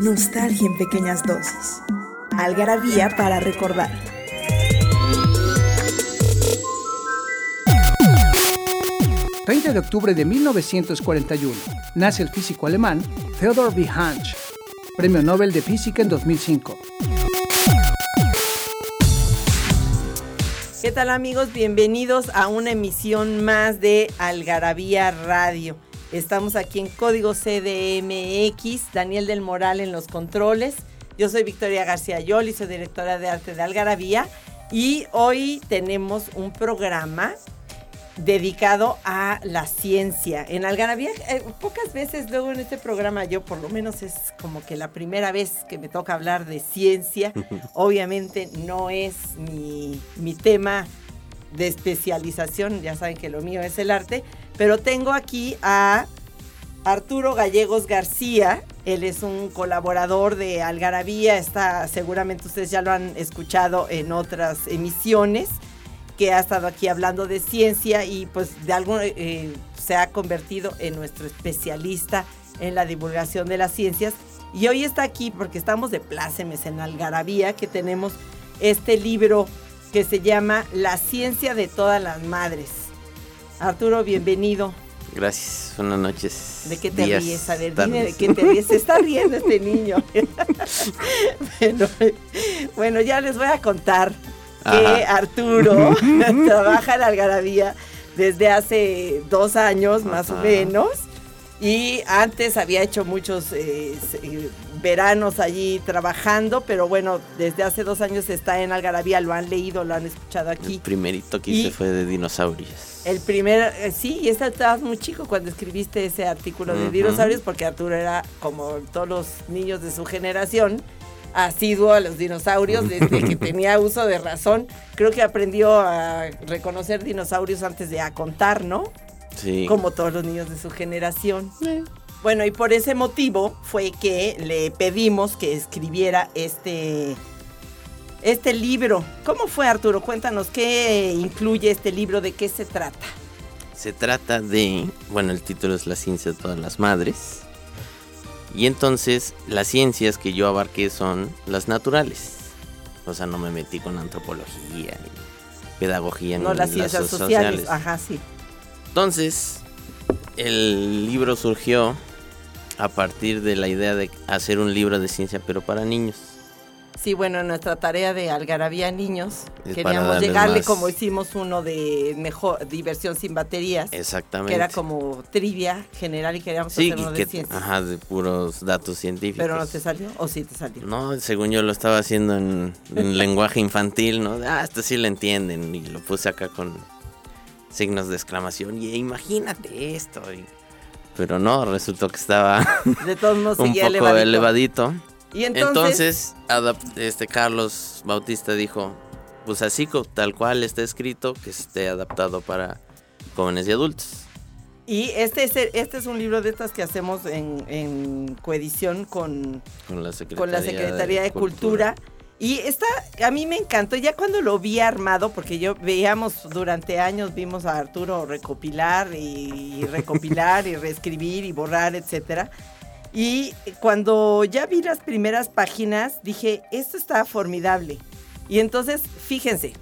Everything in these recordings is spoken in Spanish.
Nostalgia en pequeñas dosis. Algarabía para recordar. ...30 de octubre de 1941... ...nace el físico alemán Theodor W. Hansch... ...Premio Nobel de Física en 2005... ¿Qué tal amigos? Bienvenidos a una emisión más de Algarabía Radio. Estamos aquí en Código CDMX, Daniel del Moral en los controles. Yo soy Victoria García Yoli, soy directora de arte de Algarabía y hoy tenemos un programa dedicado a la ciencia. En Algarabía, eh, pocas veces luego en este programa, yo por lo menos es como que la primera vez que me toca hablar de ciencia. Obviamente no es mi, mi tema de especialización, ya saben que lo mío es el arte, pero tengo aquí a Arturo Gallegos García, él es un colaborador de Algarabía, está, seguramente ustedes ya lo han escuchado en otras emisiones que ha estado aquí hablando de ciencia y pues de algún eh, se ha convertido en nuestro especialista en la divulgación de las ciencias. Y hoy está aquí porque estamos de plácemes en Algarabía, que tenemos este libro que se llama La ciencia de todas las madres. Arturo, bienvenido. Gracias, buenas noches. ¿De qué te ríes? A ver, dime de qué te ríes. Se está riendo este niño. bueno, bueno, ya les voy a contar que Arturo trabaja en Algarabía desde hace dos años más o menos. Y antes había hecho muchos eh, eh, veranos allí trabajando, pero bueno, desde hace dos años está en Algarabía, lo han leído, lo han escuchado aquí. El primerito que hice fue de dinosaurios. El primer, eh, sí, y estabas muy chico cuando escribiste ese artículo de dinosaurios, porque Arturo era como todos los niños de su generación, asiduo a los dinosaurios desde que tenía uso de razón. Creo que aprendió a reconocer dinosaurios antes de a contar, ¿no? Sí. Como todos los niños de su generación. Bueno, y por ese motivo fue que le pedimos que escribiera este, este libro. ¿Cómo fue, Arturo? Cuéntanos qué incluye este libro, de qué se trata. Se trata de, bueno, el título es La ciencia de todas las madres. Y entonces las ciencias que yo abarqué son las naturales. O sea, no me metí con antropología y pedagogía no, las ciencias sociales. Ajá, sí. Entonces, el libro surgió a partir de la idea de hacer un libro de ciencia, pero para niños. Sí, bueno, nuestra tarea de Algarabía Niños, queríamos llegarle como hicimos uno de mejor diversión sin baterías. Exactamente. Que era como trivia general y queríamos hacer uno de ciencia. Ajá, de puros datos científicos. ¿Pero no te salió o sí te salió? No, según yo lo estaba haciendo en, lenguaje infantil, ¿no? Ah, esto sí lo entienden y lo puse acá con signos de exclamación y imagínate esto. pero no, resultó que estaba de todos modos un poco elevadito. Y entonces, este Carlos Bautista dijo, pues así tal cual está escrito, que esté adaptado para jóvenes y adultos. Y este es, este es un libro de estas que hacemos en, coedición con, con, la Secretaría, de, Cultura. Y está, a mí me encantó, ya cuando lo vi armado, porque yo veíamos durante años, vimos a Arturo recopilar y, recopilar y reescribir y borrar, etcétera. Y cuando ya vi las primeras páginas, dije, esto está formidable. Y entonces, fíjense,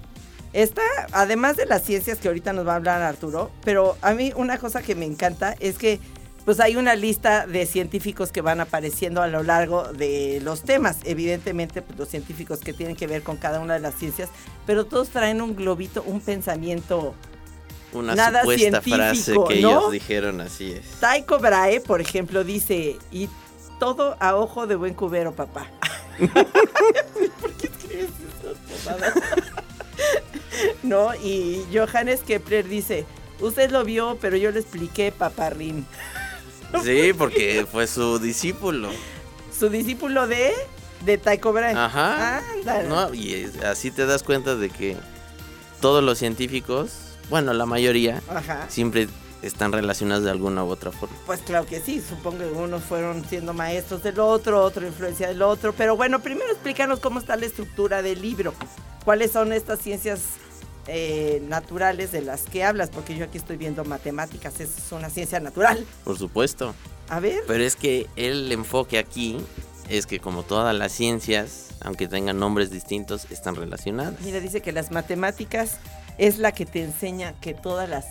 está, además de las ciencias que ahorita nos va a hablar Arturo, pero a mí una cosa que me encanta es que pues hay una lista de científicos que van apareciendo a lo largo de los temas. Evidentemente, pues, los científicos que tienen que ver con cada una de las ciencias, pero todos traen un globito, un pensamiento una nada supuesta frase que ¿no? ellos dijeron así es. Tycho Brahe, por ejemplo, dice, y todo a ojo de buen cubero, papá. ¿Por qué eso? no, y Johannes Kepler dice, usted lo vio, pero yo le expliqué, paparrín. sí, porque fue su discípulo. ¿Su discípulo de? De Tycho Brahe. Ajá. Ándale. ¿no? Y así te das cuenta de que todos los científicos, bueno, la mayoría, Ajá. siempre están relacionados de alguna u otra forma. Pues claro que sí, supongo que unos fueron siendo maestros del otro, otro influencia del otro, pero bueno, primero explícanos cómo está la estructura del libro, cuáles son estas ciencias eh, naturales de las que hablas, porque yo aquí estoy viendo matemáticas, es una ciencia natural. Por supuesto. A ver, Pero es que el enfoque aquí es que como todas las ciencias, aunque tengan nombres distintos, están relacionadas. mira, dice que las matemáticas es la que te enseña que todas las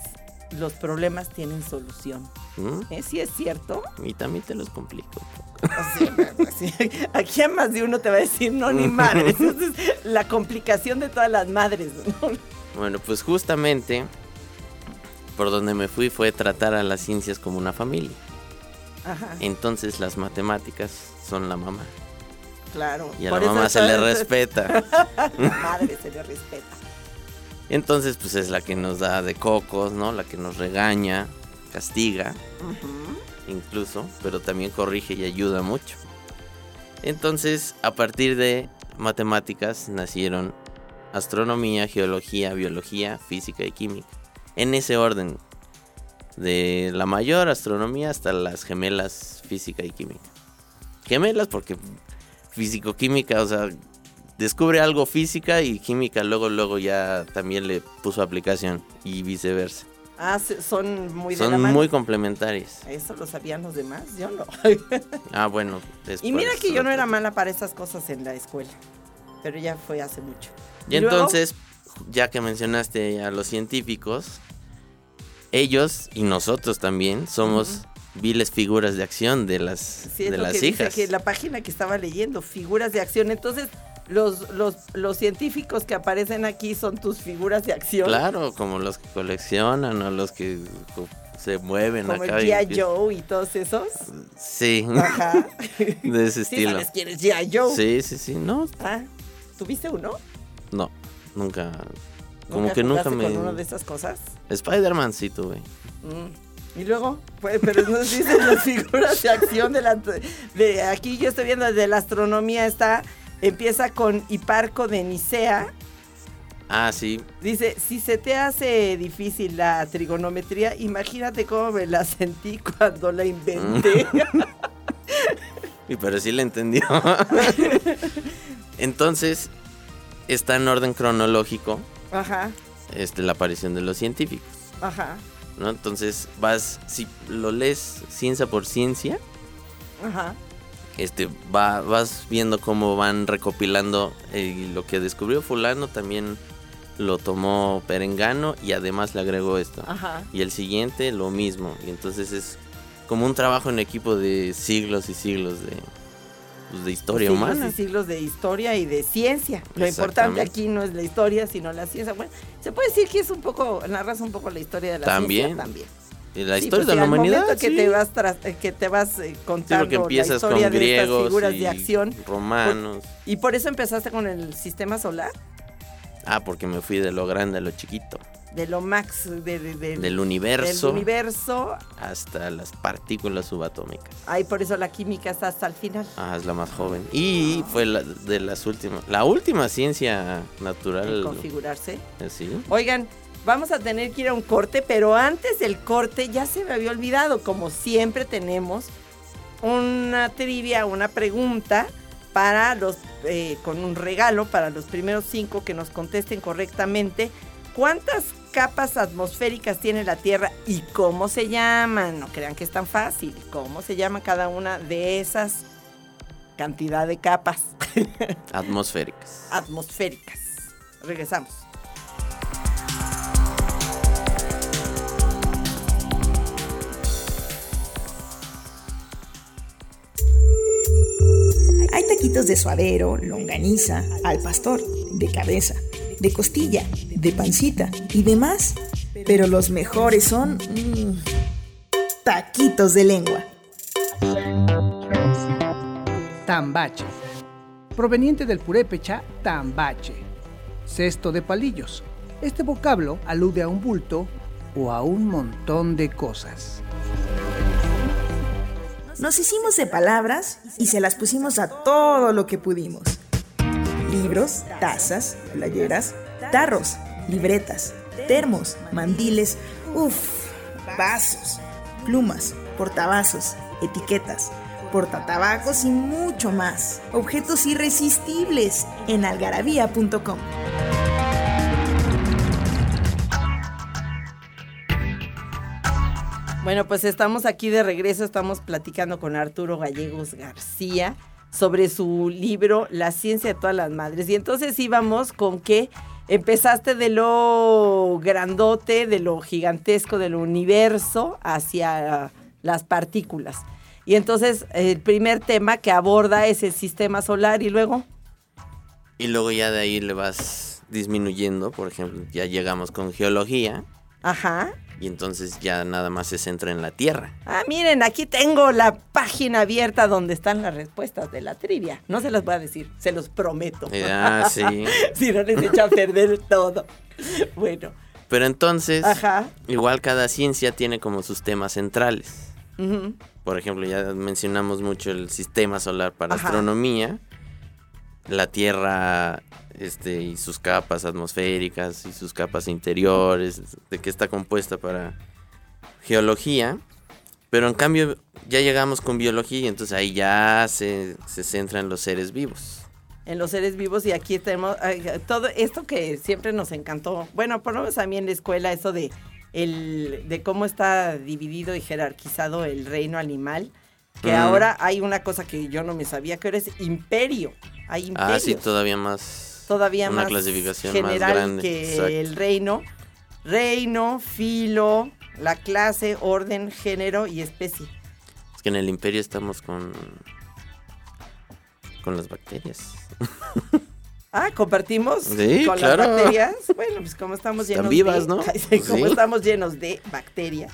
los problemas tienen solución. ¿Mm? ¿Eh? ¿Sí es cierto? Y también te los complico. Así, así. Aquí a más de uno te va a decir, no, ni madres. Esa es la complicación de todas las madres. ¿no? Bueno, pues justamente por donde me fui fue tratar a las ciencias como una familia. Ajá, Entonces las matemáticas son la mamá. claro. Y a la mamá se le respeta. La madre se le respeta. Entonces pues es la que nos da de cocos, ¿no? La que nos regaña, castiga, incluso, pero también corrige y ayuda mucho. Entonces, a partir de matemáticas nacieron astronomía, geología, biología, física y química. En ese orden. De la mayor astronomía hasta las gemelas física y química. Gemelas porque físico-química, o sea, descubre algo física y química luego luego ya también le puso aplicación y viceversa. Ah, son muy de la Son mano. muy complementarias. Eso lo sabían los demás, yo no. Ah, bueno. y mira que yo no era mala para esas cosas en la escuela. Pero ya fue hace mucho. Y entonces, ya que mencionaste a los científicos, ellos y nosotros también somos viles figuras de acción de las, Sí, de las que dice hijas. que la página que estaba leyendo, figuras de acción. Entonces, los, los, los científicos que aparecen aquí son tus figuras de acción. Claro, como los que coleccionan o los que se mueven Como acá. y G.I. empiezan- Joe y todos esos. Sí, Ajá. de ese Sí, estilo. sabes quién es G.I. Joe. Sí, sí, sí. No, Ah, ¿tuviste uno? no, nunca. Como que nunca me. con una de esas cosas? Spider-Man sí tuve. Mm. Y luego, pues, pero nos dicen las figuras de acción de la... De, aquí yo estoy viendo de la astronomía está... Empieza con Hiparco de Nicea. Ah, sí. Dice, si se te hace difícil la trigonometría, imagínate cómo me la sentí cuando la inventé. Y pero sí le entendió. Entonces, está en orden cronológico ajá, este, la aparición de los científicos. ajá, ¿no? Entonces, vas, si lo lees ciencia por ciencia, ajá. este, va, vas viendo cómo van recopilando eh, lo que descubrió fulano, también lo tomó Perengano y además le agregó esto. Ajá. Y el siguiente lo mismo. Y entonces es como un trabajo en equipo de siglos y siglos de, pues, de historia siglos humana. y siglos de historia y de ciencia. Lo importante aquí no es la historia, sino la ciencia. Bueno, se puede decir que es un poco, narras un poco la historia de la También. ciencia también. Y la Sí, historia pues, de la humanidad. que sí. te vas eh, que te vas eh, Sí, contando porque la empiezas con historia de estas griegos figuras y de acción romanos. y por eso empezaste con el sistema solar Ah, porque me fui de lo grande a lo chiquito. De lo max de- de- de- Del universo del universo. hasta las partículas subatómicas. Ay, por eso la química está hasta el final. Ah, es la más joven. Y fue la de las últimas. La última ciencia en natural. configurarse. eh, Sí. Oigan, vamos a tener que ir a un corte, pero antes del corte ya se me había olvidado, como siempre tenemos una trivia, una pregunta para los, eh, con un regalo para los primeros cinco que nos contesten correctamente. ¿Cuántas capas atmosféricas tiene la Tierra y cómo se llaman? No crean que es tan fácil. ¿Cómo se llama cada una de esas cantidad de capas Atmosféricas. atmosféricas? Regresamos. Hay taquitos de suadero, longaniza, al pastor, de cabeza, de costilla, de pancita y demás. Pero los mejores son mm, taquitos de lengua. Tambache. Proveniente del purépecha tambache. Cesto de palillos. Este vocablo alude a un bulto o a un montón de cosas. nos hicimos de palabras y se las pusimos a todo lo que pudimos. Libros, tazas, playeras, tarros, libretas, termos, mandiles, uff, vasos, plumas, portavasos, etiquetas, portatabacos y mucho más. Objetos irresistibles en algarabía.com. Bueno, pues estamos aquí de regreso, estamos platicando con Arturo Gallegos García sobre su libro La ciencia de todas las madres. Y entonces íbamos con que empezaste de lo grandote, de lo gigantesco del universo hacia las partículas. Y entonces el primer tema que aborda es el sistema solar y luego... Y luego ya de ahí le vas disminuyendo, por ejemplo, ya llegamos con geología. Ajá. Y entonces ya nada más se centra en la Tierra. Ah, miren, aquí tengo la página abierta donde están las respuestas de la trivia. No se las voy a decir, se los prometo. Ah, sí. si no les echa a perder todo. Bueno. Pero entonces, Ajá. igual cada ciencia tiene como sus temas centrales. Ujú. Por ejemplo, ya mencionamos mucho el sistema solar para Ajá. astronomía, la Tierra este, y sus capas atmosféricas y sus capas interiores, de qué está compuesta para geología. Pero en cambio ya llegamos con biología y entonces ahí ya se, se centra en los seres vivos. en los seres vivos y aquí tenemos todo esto que siempre nos encantó. Bueno, por lo menos a mí en la escuela eso de el de cómo está dividido y jerarquizado el reino animal, que Mm. ahora hay una cosa que yo no me sabía que ahora es imperio. Hay imperios. Ah, sí, todavía más. Todavía una más clasificación general más grande. que exacto. el reino. Reino, filo, la clase, orden, género y especie. Es que en el imperio estamos con. con las bacterias. Ah, compartimos Sí, con claro. las bacterias. Bueno, pues como estamos Están llenos vivas, de, ¿no? Como Sí. estamos llenos de bacterias.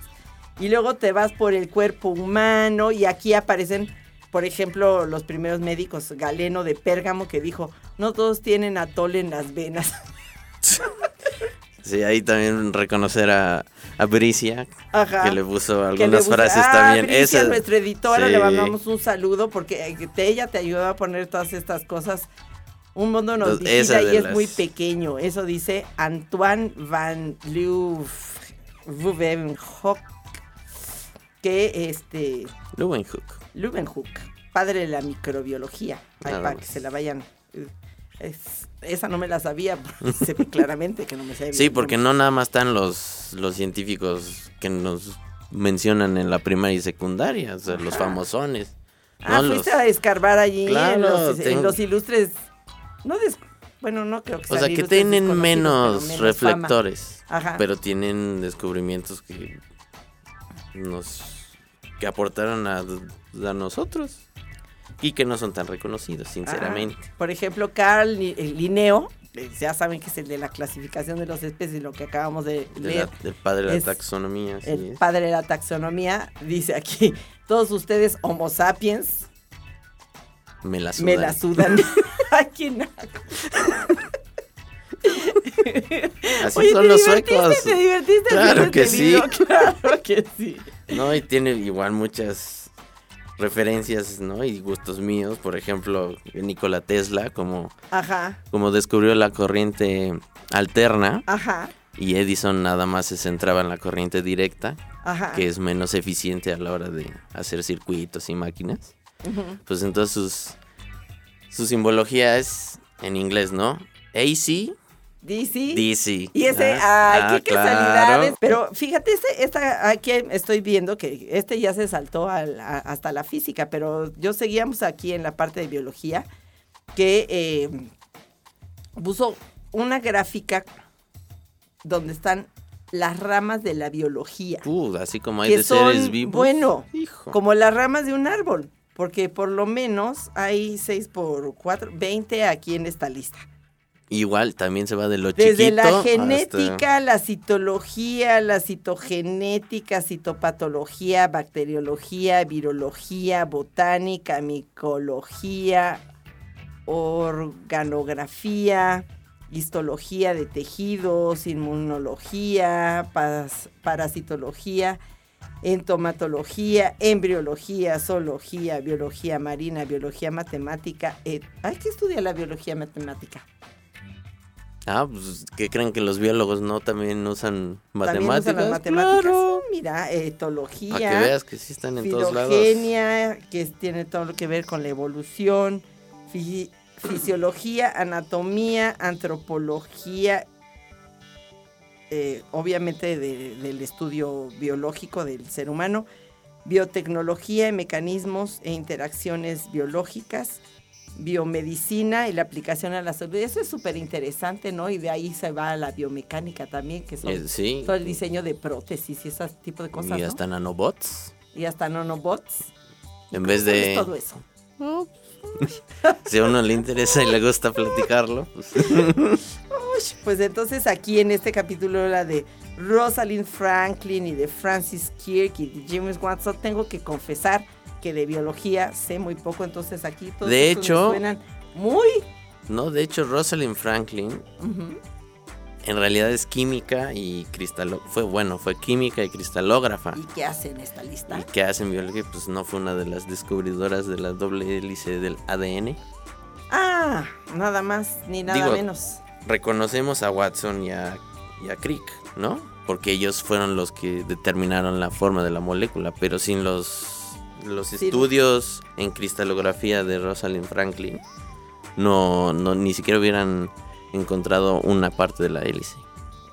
Y luego te vas por el cuerpo humano y aquí aparecen, por ejemplo, los primeros médicos, Galeno de Pérgamo que dijo, no todos tienen atole en las venas. Sí, ahí también reconocer a, a Bricia, Ajá. que le puso algunas le frases ah, también. Bricia, Esa- nuestra editora, sí. le mandamos un saludo porque eh, ella te ayuda a poner todas estas cosas. Un mundo nos y es las- muy pequeño. Eso dice Antoine van Leeuwenhoek, que este Leeuwenhoek. Leeuwenhoek, padre de la microbiología. Ahí Nada para que se la vayan. eh, es- esa no me la sabía, se ve claramente que no me sabía. Sí, porque no nada más están los, los científicos que nos mencionan en la primaria y secundaria, o sea, los famosones. Ah, ¿no? fuiste Los- a escarbar allí en, los, en los ilustres. No des- bueno, no creo que o sea, que tienen menos, menos reflectores, Ajá. pero tienen descubrimientos que nos que aportaron a, a nosotros y que no son tan reconocidos, sinceramente. Ah, por ejemplo, Carl Li- Linneo, eh, ya saben que es el de la clasificación de las especies, lo que acabamos de De leer. la- del padre de la taxonomía. el es. padre de la taxonomía dice aquí, todos ustedes homo sapiens Me la me la sudan. sudan. Qué naco. Así Oye, son ¿te los suecos. ¿Te divertiste Claro que sí. Claro que sí. No, y tiene igual muchas referencias, ¿no? Y gustos míos. Por ejemplo, Nikola Tesla, como, Ajá, como descubrió la corriente alterna. ajá, Y Edison nada más se centraba en la corriente directa, ajá. que es menos eficiente a la hora de hacer circuitos y máquinas. Pues entonces sus, su simbología es en inglés, ¿no? AC, DC. DC. Y ese, Ah, ay, ah, qué claro. casualidades. Pero fíjate, este, esta, aquí estoy viendo que este ya se saltó al- a- hasta la física, pero yo seguíamos aquí en la parte de biología, que eh, puso una gráfica donde están las ramas de la biología. Uh, así como hay que de son, seres vivos. bueno, Hijo. como las ramas de un árbol, porque por lo menos hay 6 por 4, 20 aquí en esta lista. Igual también se va de lo Desde chiquito la hasta- genética, la citología, la citogenética, citopatología, bacteriología, virología, botánica, micología, organografía, histología de tejidos, inmunología, pas- parasitología. entomatología, embriología, zoología, biología marina, biología matemática. Hay que estudiar la biología matemática. Ah, pues que creen que los biólogos no también usan matemáticas. También usan las matemáticas. Oh, mira, etología. Para que veas que sí están en todos lados. Filogenia, que tiene todo lo que ver con la evolución, fi- fisiología, anatomía, antropología, eh, obviamente de- del estudio biológico del ser humano, biotecnología, mecanismos e interacciones biológicas, biomedicina y la aplicación a la salud. Eso es súper interesante, ¿no? Y de ahí se va a la biomecánica también, que son Eh, sí. todo el diseño de prótesis y ese tipo de cosas, y ¿no? hasta nanobots. Y hasta nanobots. En vez ¿Sabes de... todo eso? Si a uno le interesa y le gusta platicarlo, pues... Uy, pues entonces aquí en este capítulo la de Rosalind Franklin y de Francis Kirk y de James Watson, tengo que confesar que de biología sé muy poco, entonces aquí todos De hecho- suenan muy... No, de hecho, Rosalind Franklin en realidad es química y cristalo... Fue bueno, fue química y cristalógrafa. ¿Y qué hace en esta lista? ¿Y qué hace en biología? Pues no fue una de las descubridoras de la doble hélice del ADN. Ah, nada más ni nada Digo, menos. Reconocemos a Watson y a, y a Crick, ¿no? Porque ellos fueron los que determinaron la forma de la molécula, pero sin los, los Sí. estudios en cristalografía de Rosalind Franklin, no, no ni siquiera hubieran encontrado una parte de la hélice,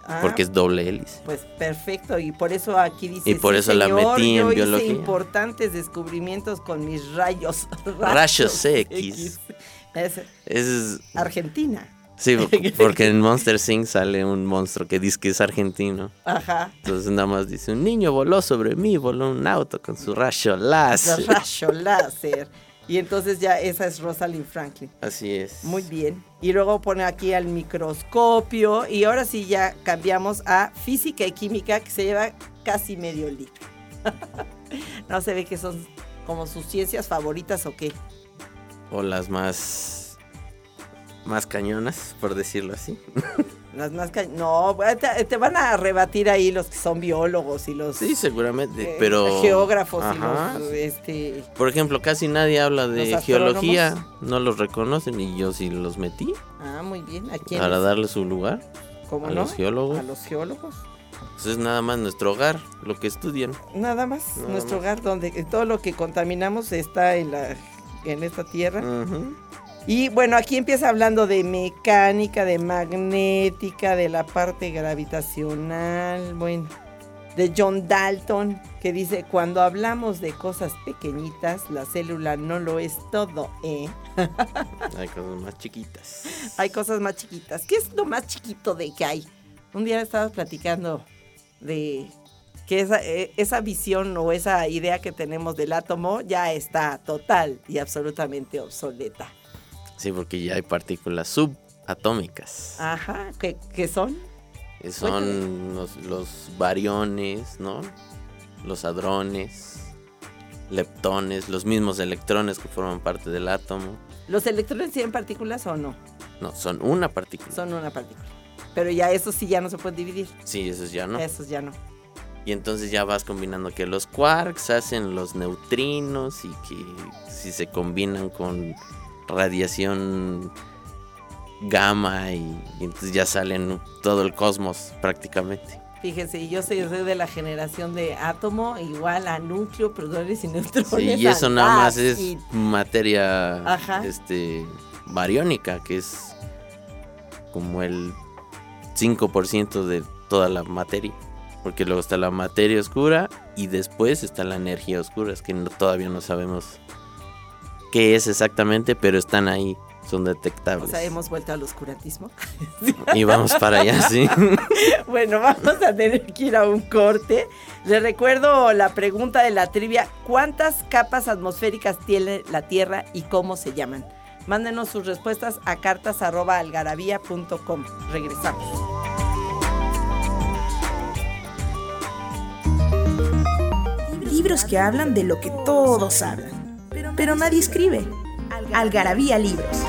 Ah, porque es doble hélice. Pues perfecto, y por eso aquí dice. Y por "Sí, eso la metí en yo hice biología". importantes descubrimientos con mis rayos. Rayos X. Es Es, Argentina. Sí, porque en Monster Inc. sale un monstruo que dice que es argentino. Ajá. Entonces nada más dice, un niño voló sobre mí, voló un auto con su rayo láser. Rayo láser. Y entonces ya esa es Rosalind Franklin. Así es. Muy bien. Y luego pone aquí al microscopio. Y ahora sí ya cambiamos a física y química, que se lleva casi medio litro. no se ve que son como sus ciencias favoritas o qué. O las más... Más cañonas, por decirlo así. Las más ca- No, te, te van a rebatir ahí los que son biólogos y los Sí, seguramente, eh, pero... geógrafos Ajá. y los este Por ejemplo, casi nadie habla de geología. No los reconocen y yo sí los metí Ah, muy bien. ¿A quién? para darle su lugar. ¿Cómo a no? los geólogos. A los geólogos. Eso es nada más nuestro hogar, lo que estudian. Nada más, Nada nuestro más. hogar donde todo lo que contaminamos está en la en esta tierra. Ujú. Y bueno, aquí empieza hablando de mecánica, de magnética, de la parte gravitacional, bueno, de John Dalton, que dice, cuando hablamos de cosas pequeñitas, la célula no lo es todo, ¿eh? Hay cosas más chiquitas. Hay cosas más chiquitas. ¿Qué es lo más chiquito de que hay? Un día estabas platicando de que esa, esa visión o esa idea que tenemos del átomo ya está total y absolutamente obsoleta. Sí, porque ya hay partículas subatómicas. Ajá, ¿qué, qué son? Que son los, los bariones, ¿no? Los hadrones, leptones, los mismos electrones que forman parte del átomo. ¿Los electrones tienen partículas o no? No, son una partícula. Son una partícula. Pero ya esos sí ya no se pueden dividir. Sí, esos ya no. Esos ya no. Y entonces ya vas combinando que los quarks hacen los neutrinos y que si se combinan con radiación gamma y, y entonces ya salen todo el cosmos prácticamente. Fíjense, yo soy, soy de la generación de átomo igual a núcleo, protones y neutrones. Sí, y eso nada más es y- materia Ajá. este bariónica, que es como el 5% de toda la materia. Porque luego está la materia oscura y después está la energía oscura, es que no- todavía no sabemos qué es exactamente, pero están ahí, son O detectables. sea, hemos vuelto al oscurantismo. Y vamos para allá, sí. bueno, vamos a tener que ir a un corte. Les recuerdo la pregunta de la trivia. ¿Cuántas capas atmosféricas tiene la Tierra y cómo se llaman? Mándenos sus respuestas a cartas.algarabía.com. Regresamos. Libros que hablan de lo que todos hablan, pero nadie escribe. Algarabía Libros.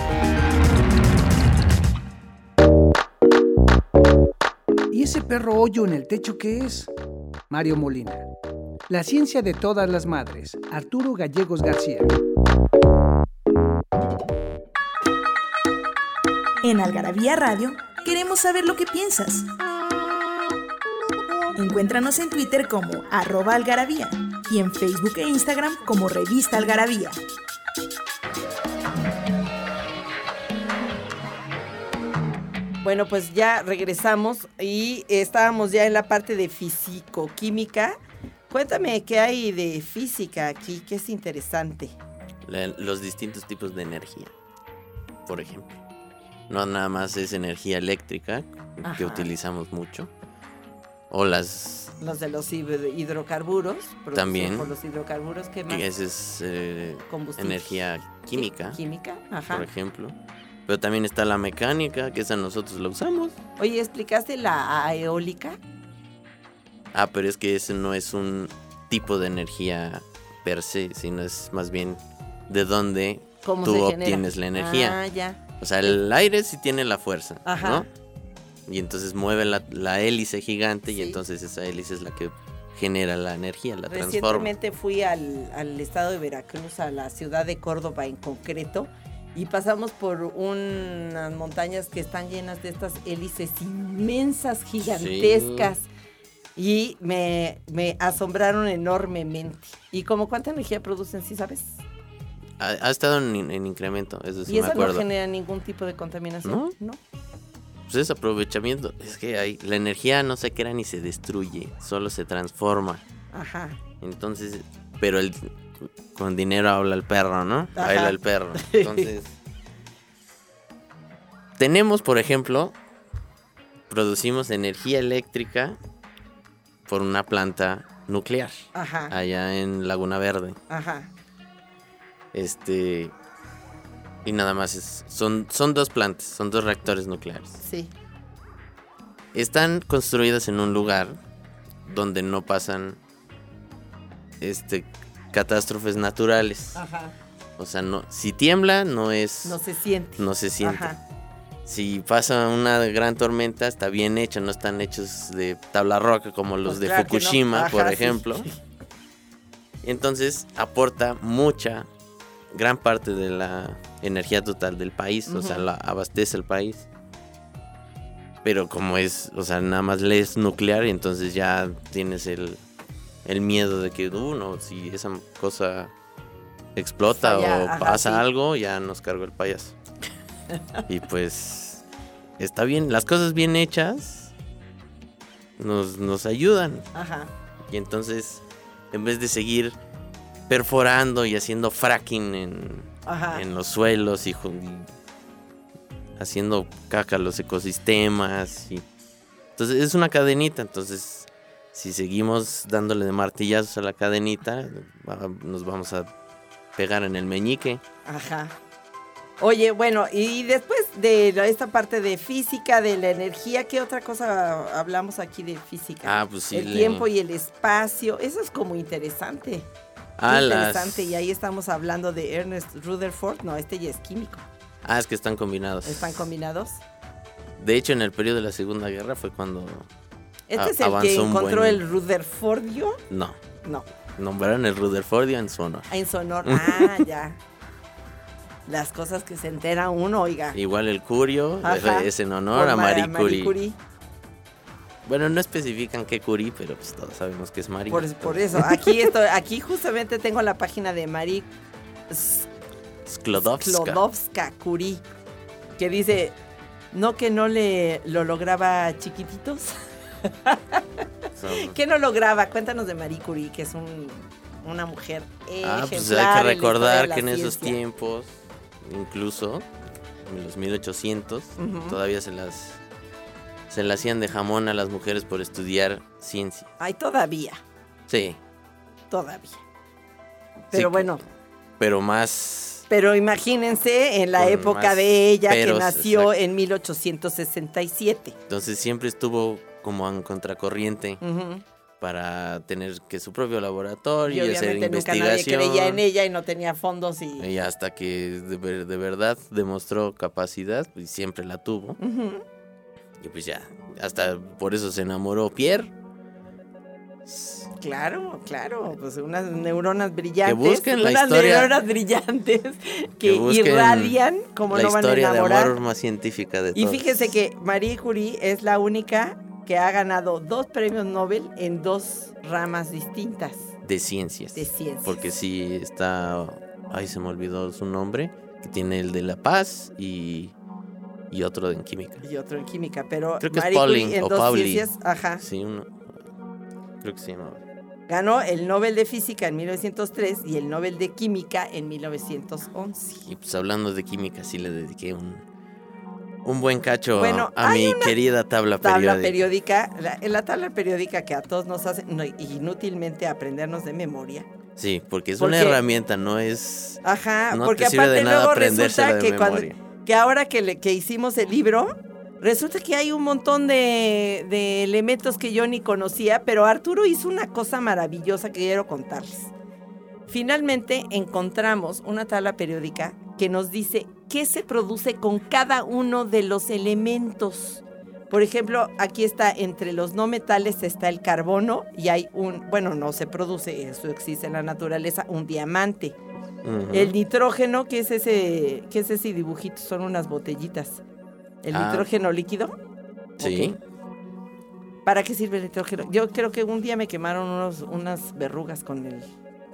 ¿Y ese perro hoyo en el techo qué es? Mario Molina. La ciencia de todas las madres. Arturo Gallegos García. En Algarabía Radio queremos saber lo que piensas. Encuéntranos en Twitter como arroba algarabía y en Facebook e Instagram como revista algarabía. Bueno, pues ya regresamos y estábamos ya en la parte de físico-química. Cuéntame qué hay de física aquí, que es interesante. La- los distintos tipos de energía, por ejemplo. No nada más es energía eléctrica, Ajá. que utilizamos mucho. O las... Los de los hid- hidrocarburos. También. Por los hidrocarburos, ¿qué más? que esa es eh, energía química, Química, ajá. por ejemplo. Pero también está la mecánica, que esa nosotros la usamos. Oye, ¿explicaste la eólica? Ah, pero es que ese no es un tipo de energía per se, sino es más bien de dónde ¿Cómo tú obtienes la energía. Ah, ya. O sea, el aire sí tiene la fuerza, Ajá. ¿no? Y entonces mueve la, la hélice gigante Sí. y entonces esa hélice es la que genera la energía, la transforma. Recientemente fui al, al estado de Veracruz, a la ciudad de Córdoba en concreto, y pasamos por unas montañas que están llenas de estas hélices inmensas, gigantescas. Y me, me asombraron enormemente. ¿Y como cuánta energía producen, sí sabes? Ha, ha estado en, en incremento, eso sí y me eso no genera ningún tipo de contaminación. ¿No? Pues es aprovechamiento. Es que hay, la energía no se crea ni se destruye, solo se transforma. Ajá. Entonces, pero el con dinero habla el perro, ¿no? Ajá. Baila el perro. Entonces, tenemos, por ejemplo, producimos energía eléctrica por una planta nuclear Ajá. allá en Laguna Verde. Ajá. Este y nada más es, son son dos plantas, son dos reactores nucleares. Sí. Están construidas en un lugar donde no pasan este catástrofes naturales. Ajá. O sea, no si tiembla no es No se siente. no se siente. Ajá. Si pasa una gran tormenta está bien hecha, no están hechos de tabla roca como los Pues de claro que no. Fukushima, Ajá, por sí. ejemplo. Entonces aporta mucha, gran parte de la energía total del país, o sea, la abastece el país. Pero como es, o sea, nada más le es nuclear y entonces ya tienes el, el miedo de que, uh, no, si esa cosa explota o ajá, pasa sí. algo, ya nos cargó el payaso. y pues está bien, las cosas bien hechas nos, nos ayudan. Ajá. Y entonces, en vez de seguir perforando y haciendo fracking en, los suelos y, haciendo caca los ecosistemas. Y... Entonces es una cadenita, entonces si seguimos dándole de martillazos a la cadenita, nos vamos a pegar en el meñique. Ajá. Oye, bueno, y después de esta parte de física, de la energía, ¿qué otra cosa hablamos aquí de física? Ah, pues sí. el le- tiempo y el espacio, eso es como interesante. Ah, las- interesante, y ahí estamos hablando de Ernest Rutherford, no, este ya es químico. Ah, es que están combinados. ¿Están combinados? De hecho, en el periodo de la Segunda Guerra fue cuando... ¿Este es el que encontró buen- el Rutherfordio? No, No, nombraron el Rutherfordio en su honor. en sonor. Ah, ya. Las cosas que se entera uno, oiga. Igual el Curio Ajá. es en honor Por a Mara- Marie Curie. Bueno, no especifican qué Curie, pero pues todos sabemos que es Marie. Por, por eso, aquí estoy, aquí justamente tengo la página de Marie Sklodowska. Sklodowska Curie, que dice, no que no le lo lograba chiquititos. ¿Qué no lograba? Cuéntanos de Marie Curie, que es un- una mujer Ah, pues hay ejemplar que recordar que en esos tiempos, incluso en los 1800, Ujú. todavía se las se le hacían de jamón a las mujeres por estudiar ciencia. Ay, todavía, Sí, todavía. Pero Sí, bueno, pero más pero imagínense en la época más de ella que nació exacto. en 1867. entonces siempre estuvo como en contracorriente para tener que su propio Y laboratorio y, hacer obviamente nunca nadie investigación. creía en ella y no tenía fondos y... Y hasta que de, ver- de verdad demostró capacidad, pues siempre la tuvo. Ujú. Y pues ya, hasta por eso se enamoró Pierre. claro, claro, pues unas neuronas brillantes, busquen la unas historia- neuronas brillantes que, irradian como no van a historia de enamorar. amor más científica de Y todas. fíjese que Marie Curie es la única que ha ganado dos premios Nobel en dos ramas distintas De ciencias. de ciencia. Porque sí está... Ay, se me olvidó su nombre. Que tiene el de la paz y, y otro en química. Y otro en química, pero Creo que es Marie Pauling Curie en o dos Pauli. ciencias, ajá, Sí, uno... Creo que se llama... ganó el Nobel de Física en 1903 y el Nobel de Química en 1911. Y pues hablando de química, sí le dediqué un, un buen cacho a- Bueno, a, mi querida tabla, tabla periódica. periódica, la, la tabla periódica que a todos nos hace no, inútilmente aprendernos de memoria. Sí, porque es Porque- una herramienta, no es... Ajá, No porque te sirve aparte de nada luego resulta de que cuando memoria. Que ahora que, le- que hicimos el libro, resulta que hay un montón de, de elementos que yo ni conocía, pero Arturo hizo una cosa maravillosa que quiero contarles. Finalmente encontramos una tabla periódica que nos dice qué se produce con cada uno de los elementos. Por ejemplo, aquí está entre los no metales está el carbono y hay un, bueno, no se produce, eso existe en la naturaleza, un diamante. El nitrógeno, ¿qué es ese, qué es ese dibujito? Son unas botellitas. ¿El Ah. nitrógeno líquido? Sí. ¿Para qué sirve el nitrógeno? Yo creo que un día me quemaron unos, unas verrugas con el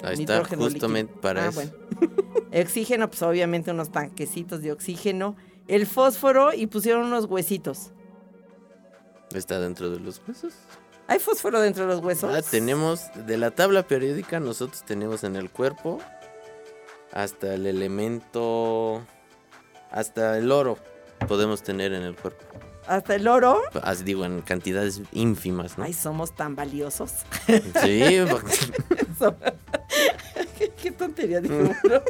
Ahí está, nitrógeno justamente líquido. para Ah, eso. bueno. Oxígeno, pues obviamente unos tanquecitos de oxígeno. El fósforo y pusieron unos huesitos. Está dentro de los huesos. ¿Hay fósforo dentro de los huesos? Ah, tenemos, de la tabla periódica, nosotros tenemos en el cuerpo hasta el elemento, hasta el oro podemos tener en el cuerpo. Hasta el oro. As digo, en cantidades ínfimas, ¿no? Ay, somos tan valiosos. Sí, ¿Qué, qué tontería dijo uno?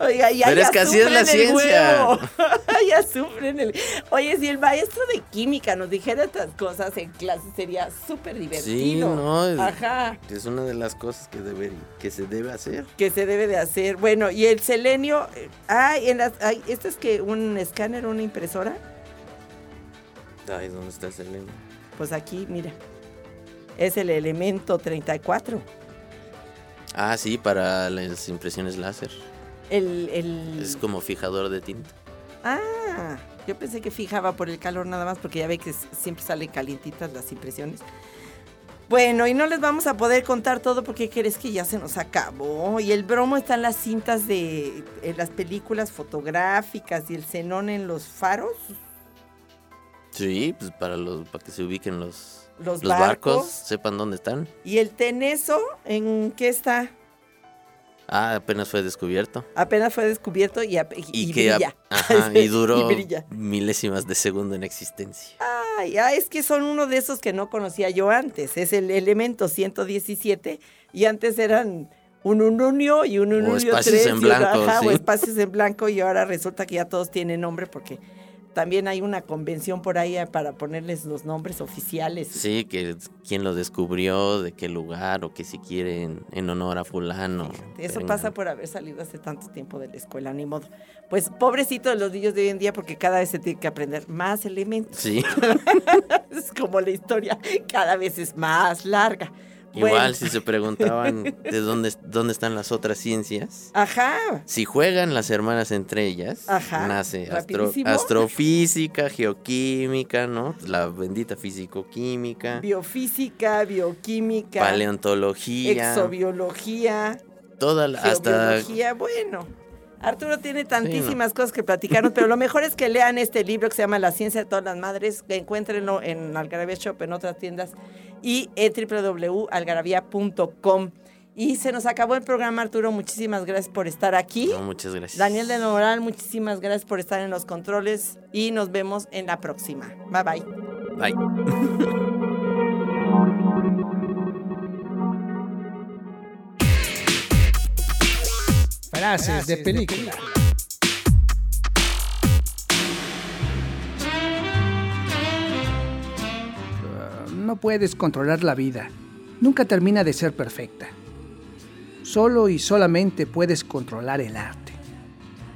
Oiga, ya, Pero ya es que así es la ciencia. ya sufren el... Oye, si el maestro de química nos dijera estas cosas en clase sería súper divertido. sí, no, es, Ajá, es una de las cosas que, debe, que se debe hacer. que se debe de hacer. Bueno, y el selenio... Ay, en las, ay, ¿esto es que un escáner, una impresora? Ay, ¿dónde está el selenio? Pues aquí, mira. Es el elemento 34. Ah, sí, para las impresiones láser. El, el... Es como fijador de tinta. Ah, yo pensé que fijaba por el calor nada más porque ya ve que siempre salen calientitas las impresiones. Bueno, y no les vamos a poder contar todo porque crees que ya se nos acabó. Y el bromo está en las cintas de en las películas fotográficas y el xenón en los faros, Sí, pues para los para que se ubiquen los, los, los barcos, barcos. sepan dónde están. Y el teneso, ¿en qué está? Ah, apenas fue descubierto. Apenas fue descubierto y, y, Y, y que brilla. ajá, y duró Y milésimas de segundo en existencia. Ay, ah, es que son uno de esos que no conocía yo antes. Es el elemento 117 y antes eran un ununio y un ununio espacios 3 en y blanco, ajá, sí. o espacios en blanco y ahora resulta que ya todos tienen nombre porque también hay una convención por ahí eh, para ponerles los nombres oficiales. Sí, que quién lo descubrió, de qué lugar, o que si quieren en honor a fulano. Eso Vengan. pasa por haber salido hace tanto tiempo de la escuela, ni modo. Pues pobrecito de los niños de hoy en día porque cada vez se tiene que aprender más elementos. Sí, Es como la historia cada vez es más larga. Igual Bueno. si se preguntaban de dónde, dónde están las otras ciencias. Ajá. Si juegan las hermanas entre ellas, Ajá, nace astro- astrofísica, geoquímica, ¿no? La bendita físico-química, Biofísica, bioquímica, paleontología, exobiología, toda la, hasta. Bueno, Arturo tiene tantísimas cosas que platicarnos, pero lo mejor es que lean este libro que se llama La ciencia de todas las madres, que encuéntrenlo en Algarabía Shop, en otras tiendas, y www.algarabía.com. Y se nos acabó el programa, Arturo. Muchísimas gracias por estar aquí. No, muchas gracias. Daniel de Moral, muchísimas gracias por estar en los controles y nos vemos en la próxima. Bye bye. Bye. Frases de película. No puedes controlar la vida. Nunca termina de ser perfecta. Solo y solamente puedes controlar el arte.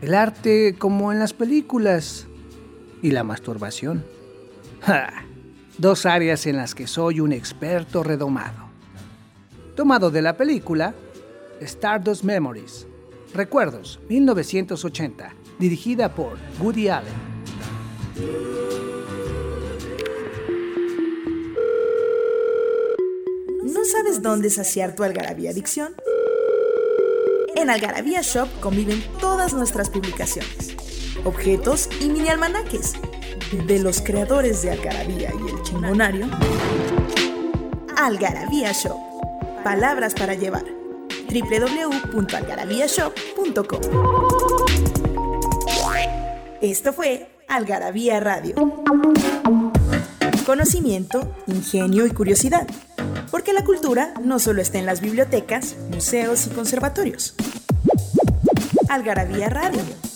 El arte como en las películas. Y la masturbación. ¡Ja! Dos áreas en las que soy un experto redomado. tomado de la película Stardust Memories, Recuerdos, 1980, dirigida por Woody Allen. ¿No sabes dónde saciar tu algarabía adicción? En Algarabía Shop conviven todas nuestras publicaciones, objetos y mini almanaques de los creadores de Algarabía y el Chingonario. Algarabía Shop. Palabras para llevar. www.algarabíashop.com. Esto fue Algarabía Radio. Conocimiento, ingenio y curiosidad. Porque la cultura no solo está en las bibliotecas, museos y conservatorios. Algarabía Radio